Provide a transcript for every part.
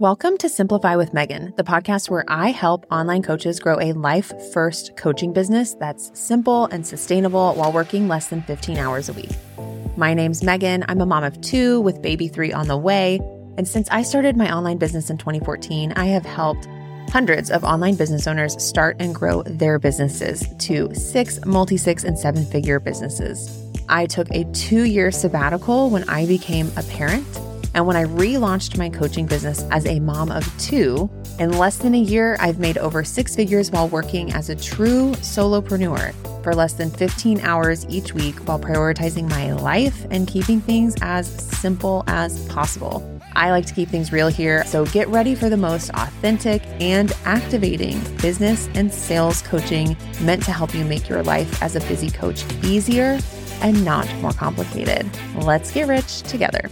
Welcome to Simplify with Megan, the podcast where I help online coaches grow a life first coaching business that's simple and sustainable while working less than 15 hours a week. My name's Megan. I'm a mom of two with baby three on the way. And since I started my online business in 2014, I have helped hundreds of online business owners start and grow their businesses to six, multi six, and seven figure businesses. I took a two year sabbatical when I became a parent and when I relaunched my coaching business as a mom of two, in less than a year, I've made over six figures while working as a true solopreneur for less than 15 hours each week while prioritizing my life and keeping things as simple as possible. I like to keep things real here, so get ready for the most authentic and activating business and sales coaching meant to help you make your life as a busy coach easier and not more complicated. Let's get rich together.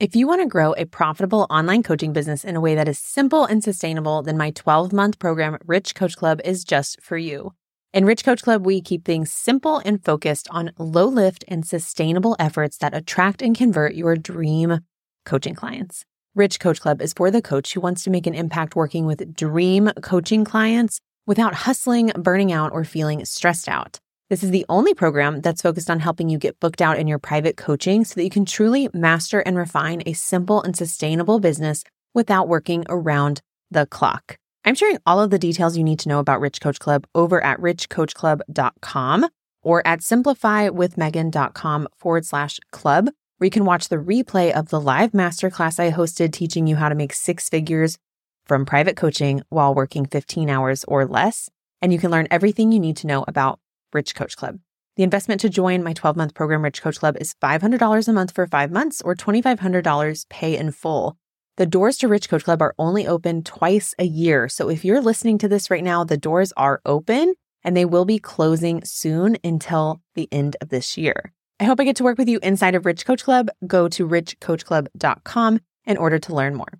If you want to grow a profitable online coaching business in a way that is simple and sustainable, then my 12 month program, Rich Coach Club, is just for you. In Rich Coach Club, we keep things simple and focused on low lift and sustainable efforts that attract and convert your dream coaching clients. Rich Coach Club is for the coach who wants to make an impact working with dream coaching clients without hustling, burning out, or feeling stressed out. This is the only program that's focused on helping you get booked out in your private coaching so that you can truly master and refine a simple and sustainable business without working around the clock. I'm sharing all of the details you need to know about Rich Coach Club over at richcoachclub.com or at simplifywithmegan.com forward slash club, where you can watch the replay of the live masterclass I hosted teaching you how to make six figures from private coaching while working 15 hours or less. And you can learn everything you need to know about Rich Coach Club. The investment to join my 12 month program, Rich Coach Club, is $500 a month for five months or $2,500 pay in full. The doors to Rich Coach Club are only open twice a year. So if you're listening to this right now, the doors are open and they will be closing soon until the end of this year. I hope I get to work with you inside of Rich Coach Club. Go to richcoachclub.com in order to learn more.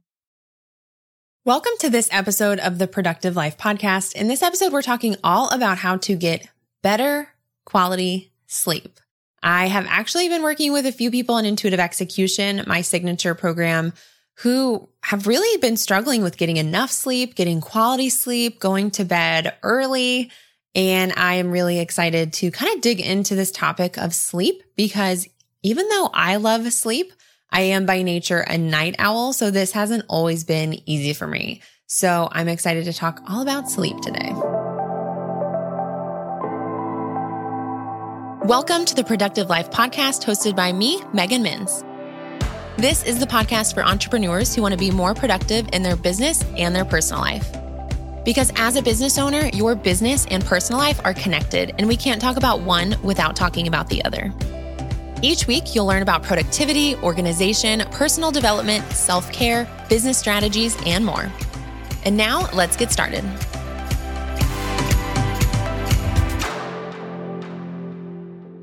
Welcome to this episode of the Productive Life Podcast. In this episode, we're talking all about how to get better quality sleep. I have actually been working with a few people in intuitive execution, my signature program, who have really been struggling with getting enough sleep, getting quality sleep, going to bed early. And I am really excited to kind of dig into this topic of sleep because even though I love sleep, I am by nature a night owl. So this hasn't always been easy for me. So I'm excited to talk all about sleep today. Welcome to the Productive Life podcast hosted by me, Megan Minns. This is the podcast for entrepreneurs who want to be more productive in their business and their personal life. Because as a business owner, your business and personal life are connected, and we can't talk about one without talking about the other. Each week, you'll learn about productivity, organization, personal development, self care, business strategies, and more. And now, let's get started.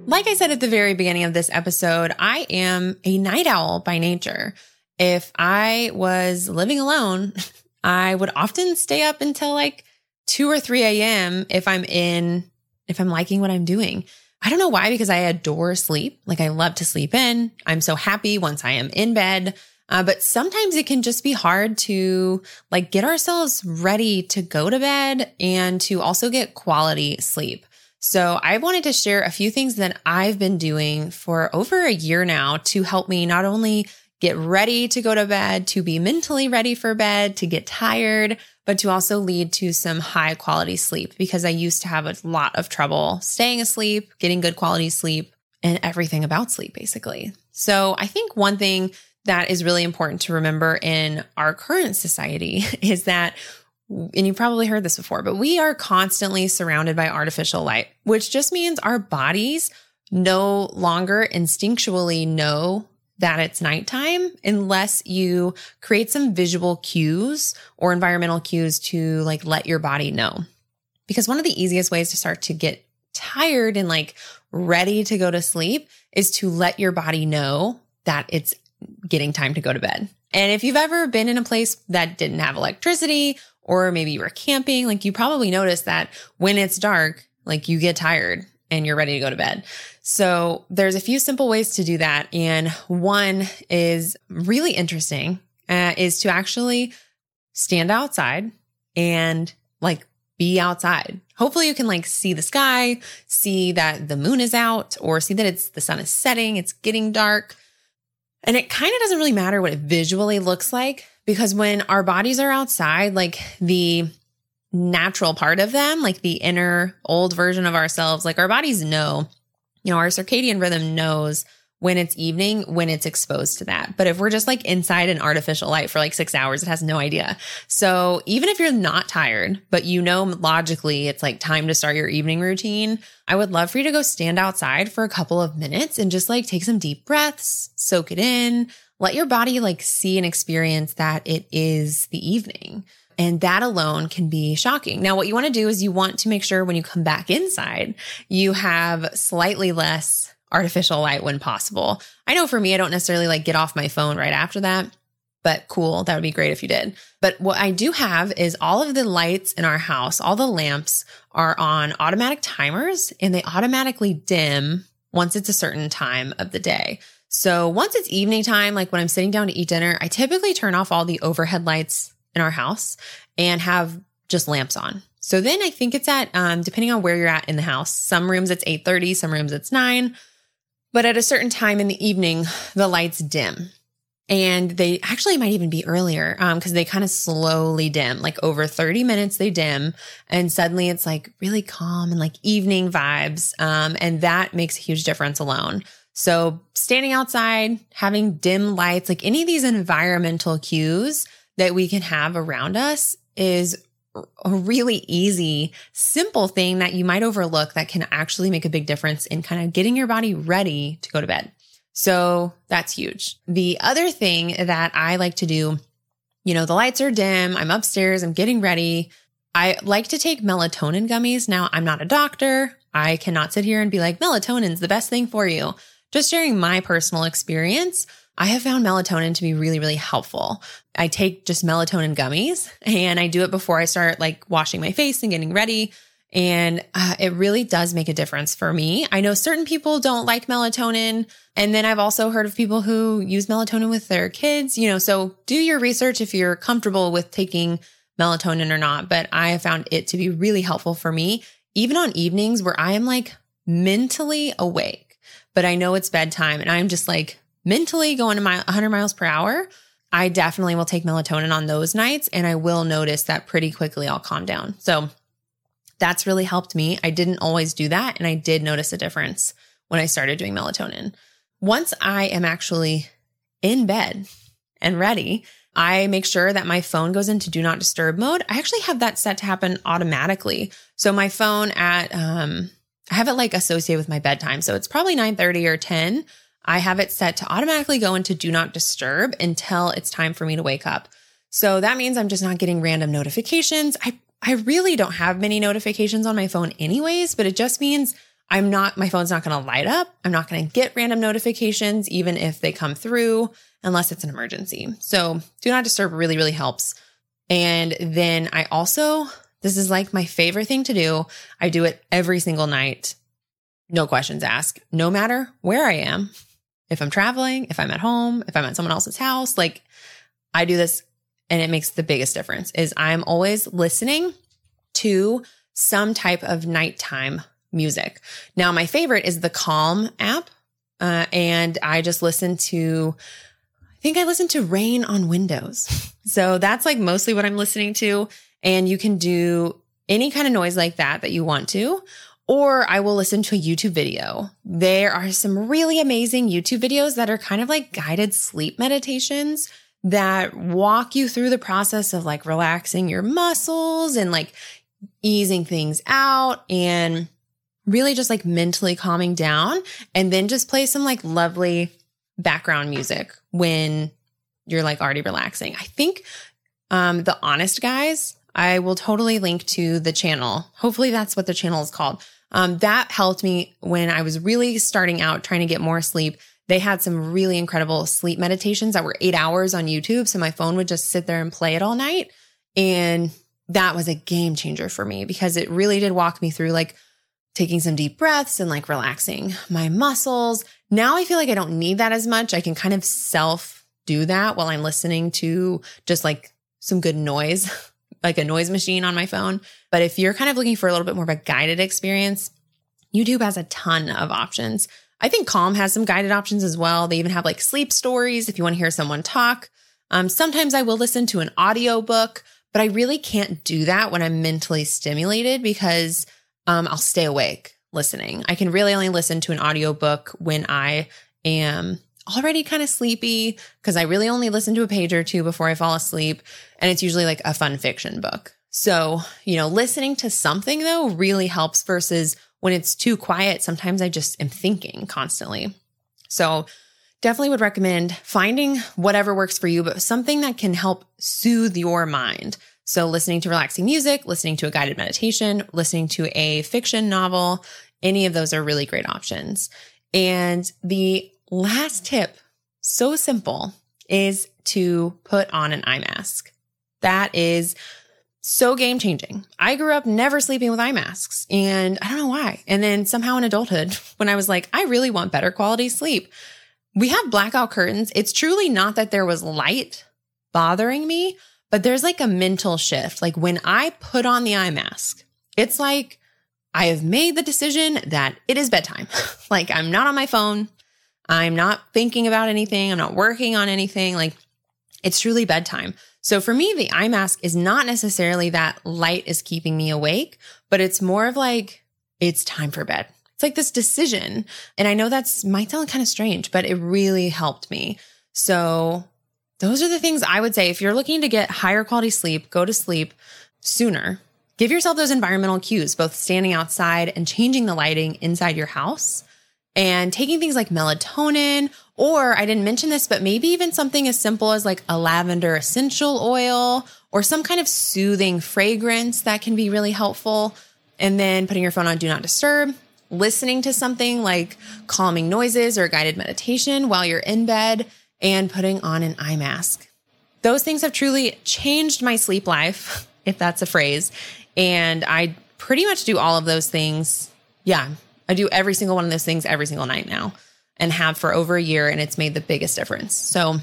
Like I said at the very beginning of this episode, I am a night owl by nature. If I was living alone, I would often stay up until like 2 or 3 a.m. if I'm in, if I'm liking what I'm doing. I don't know why, because I adore sleep. Like I love to sleep in. I'm so happy once I am in bed. Uh, but sometimes it can just be hard to like get ourselves ready to go to bed and to also get quality sleep. So I wanted to share a few things that I've been doing for over a year now to help me not only get ready to go to bed, to be mentally ready for bed, to get tired, but to also lead to some high quality sleep because I used to have a lot of trouble staying asleep, getting good quality sleep, and everything about sleep, basically. So I think one thing that is really important to remember in our current society is that and you've probably heard this before, but we are constantly surrounded by artificial light, which just means our bodies no longer instinctually know that it's nighttime unless you create some visual cues or environmental cues to like let your body know. Because one of the easiest ways to start to get tired and like ready to go to sleep is to let your body know that it's getting time to go to bed. And if you've ever been in a place that didn't have electricity or maybe you were camping, like you probably noticed that when it's dark, like you get tired and you're ready to go to bed. So there's a few simple ways to do that. And one is really interesting. uh, is to actually stand outside and like be outside. Hopefully you can like see the sky, see that the moon is out or see that it's the sun is setting, it's getting dark. And it kind of doesn't really matter what it visually looks like because when our bodies are outside, like the natural part of them, like the inner old version of ourselves, like our bodies know, you know, our circadian rhythm knows when it's evening, when it's exposed to that. But if we're just like inside an artificial light for like six hours, it has no idea. So even if you're not tired, but you know logically it's like time to start your evening routine, I would love for you to go stand outside for a couple of minutes and just like take some deep breaths, soak it in, let your body like see and experience that it is the evening. And that alone can be shocking. Now, what you want to do is you want to make sure when you come back inside, you have slightly less artificial light when possible. I know for me, I don't necessarily like get off my phone right after that, but cool. That would be great if you did. But what I do have is all of the lights in our house, all the lamps are on automatic timers and they automatically dim once it's a certain time of the day. So once it's evening time, like when I'm sitting down to eat dinner, I typically turn off all the overhead lights in our house and have just lamps on. So then I think it's at um, depending on where you're at in the house. Some rooms it's 8:30, some rooms it's 9. But at a certain time in the evening, the lights dim. And they actually might even be earlier because um, they kind of slowly dim, like over 30 minutes they dim. And suddenly it's like really calm and like evening vibes. Um, and that makes a huge difference alone. So standing outside, having dim lights, like any of these environmental cues that we can have around us is a really easy, simple thing that you might overlook that can actually make a big difference in kind of getting your body ready to go to bed. So that's huge. The other thing that I like to do, you know, the lights are dim, I'm upstairs, I'm getting ready. I like to take melatonin gummies. Now, I'm not a doctor. I cannot sit here and be like, melatonin's the best thing for you. Just sharing my personal experience. I have found melatonin to be really, really helpful. I take just melatonin gummies and I do it before I start like washing my face and getting ready. And uh, it really does make a difference for me. I know certain people don't like melatonin. And then I've also heard of people who use melatonin with their kids, you know, so do your research if you're comfortable with taking melatonin or not. But I have found it to be really helpful for me, even on evenings where I am like mentally awake, but I know it's bedtime and I'm just like mentally going to my 100 miles per hour, I definitely will take melatonin on those nights and I will notice that pretty quickly I'll calm down. So that's really helped me. I didn't always do that and I did notice a difference when I started doing melatonin. Once I am actually in bed and ready, I make sure that my phone goes into do not disturb mode. I actually have that set to happen automatically. So my phone at um I have it like associated with my bedtime. So it's probably 9 30 or 10 I have it set to automatically go into do not disturb until it's time for me to wake up. So that means I'm just not getting random notifications. I, I really don't have many notifications on my phone anyways, but it just means I'm not, my phone's not going to light up. I'm not going to get random notifications, even if they come through, unless it's an emergency. So do not disturb really, really helps. And then I also, this is like my favorite thing to do. I do it every single night. No questions asked, no matter where I am if I'm traveling, if I'm at home, if I'm at someone else's house, like I do this and it makes the biggest difference is I'm always listening to some type of nighttime music. Now, my favorite is the Calm app. Uh, and I just listen to, I think I listen to Rain on Windows. So that's like mostly what I'm listening to. And you can do any kind of noise like that that you want to, or I will listen to a YouTube video. There are some really amazing YouTube videos that are kind of like guided sleep meditations that walk you through the process of like relaxing your muscles and like easing things out and really just like mentally calming down and then just play some like lovely background music when you're like already relaxing. I think um the honest guys, I will totally link to the channel. Hopefully that's what the channel is called. Um, that helped me when I was really starting out trying to get more sleep. They had some really incredible sleep meditations that were eight hours on YouTube. So my phone would just sit there and play it all night. And that was a game changer for me because it really did walk me through like taking some deep breaths and like relaxing my muscles. Now I feel like I don't need that as much. I can kind of self do that while I'm listening to just like some good noise, like a noise machine on my phone. But if you're kind of looking for a little bit more of a guided experience, YouTube has a ton of options. I think Calm has some guided options as well. They even have like sleep stories if you want to hear someone talk. Um, sometimes I will listen to an audio book, but I really can't do that when I'm mentally stimulated because um, I'll stay awake listening. I can really only listen to an audio book when I am already kind of sleepy because I really only listen to a page or two before I fall asleep. And it's usually like a fun fiction book. So, you know, listening to something though really helps versus when it's too quiet. Sometimes I just am thinking constantly. So, definitely would recommend finding whatever works for you, but something that can help soothe your mind. So, listening to relaxing music, listening to a guided meditation, listening to a fiction novel, any of those are really great options. And the last tip, so simple, is to put on an eye mask. That is so game changing. I grew up never sleeping with eye masks and I don't know why. And then somehow in adulthood, when I was like, I really want better quality sleep, we have blackout curtains. It's truly not that there was light bothering me, but there's like a mental shift. Like when I put on the eye mask, it's like I have made the decision that it is bedtime. like I'm not on my phone. I'm not thinking about anything. I'm not working on anything. Like it's truly bedtime. So for me, the eye mask is not necessarily that light is keeping me awake, but it's more of like, it's time for bed. It's like this decision. And I know that's might sound kind of strange, but it really helped me. So those are the things I would say. If you're looking to get higher quality sleep, go to sleep sooner. Give yourself those environmental cues, both standing outside and changing the lighting inside your house and taking things like melatonin, or I didn't mention this, but maybe even something as simple as like a lavender essential oil or some kind of soothing fragrance that can be really helpful. And then putting your phone on do not disturb, listening to something like calming noises or guided meditation while you're in bed, and putting on an eye mask. Those things have truly changed my sleep life, if that's a phrase. And I pretty much do all of those things. Yeah, I do every single one of those things every single night now and have for over a year, and it's made the biggest difference. So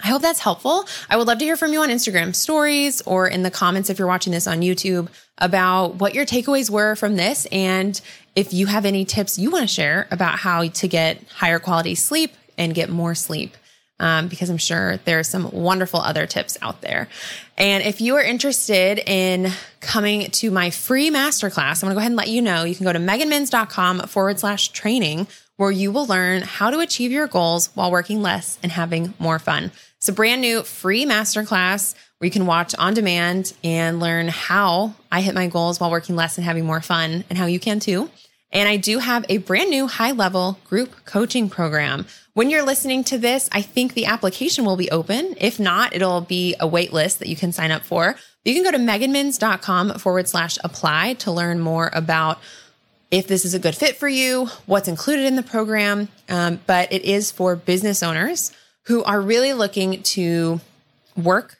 I hope that's helpful. I would love to hear from you on Instagram stories or in the comments if you're watching this on YouTube about what your takeaways were from this. And if you have any tips you want to share about how to get higher quality sleep and get more sleep um, because I'm sure there are some wonderful other tips out there. And if you are interested in coming to my free masterclass, I'm going to go ahead and let you know. You can go to meganminns.com forward slash training where you will learn how to achieve your goals while working less and having more fun. It's a brand new free masterclass where you can watch on demand and learn how I hit my goals while working less and having more fun and how you can too. And I do have a brand new high level group coaching program. When you're listening to this, I think the application will be open. If not, it'll be a wait list that you can sign up for. You can go to meganminns.com forward slash apply to learn more about if this is a good fit for you, what's included in the program. Um, but it is for business owners who are really looking to work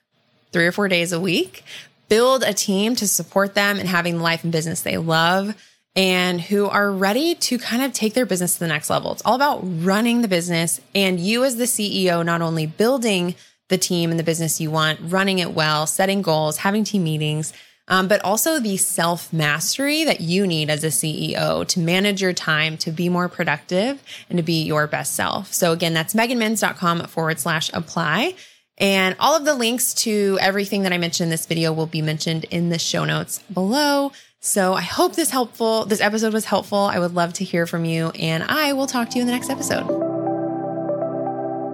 three or four days a week, build a team to support them and having the life and business they love and who are ready to kind of take their business to the next level. It's all about running the business and you as the CEO, not only building the team and the business you want, running it well, setting goals, having team meetings, um, but also the self mastery that you need as a CEO to manage your time, to be more productive and to be your best self. So again, that's meganminns.com forward slash apply. And all of the links to everything that I mentioned in this video will be mentioned in the show notes below. So I hope this helpful. This episode was helpful. I would love to hear from you and I will talk to you in the next episode.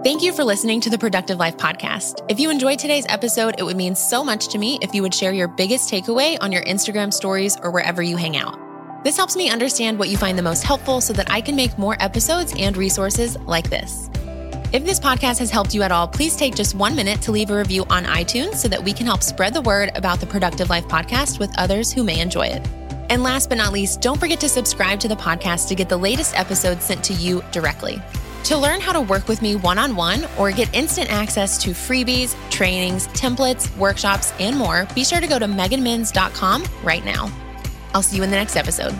Thank you for listening to the Productive Life podcast. If you enjoyed today's episode, it would mean so much to me if you would share your biggest takeaway on your Instagram stories or wherever you hang out. This helps me understand what you find the most helpful so that I can make more episodes and resources like this. If this podcast has helped you at all, please take just one minute to leave a review on iTunes so that we can help spread the word about the Productive Life podcast with others who may enjoy it. And last but not least, don't forget to subscribe to the podcast to get the latest episodes sent to you directly. To learn how to work with me one on one or get instant access to freebies, trainings, templates, workshops, and more, be sure to go to meganminns.com right now. I'll see you in the next episode.